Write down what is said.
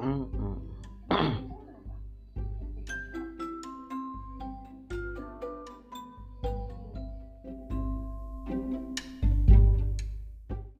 Mm-mm.